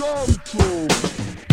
One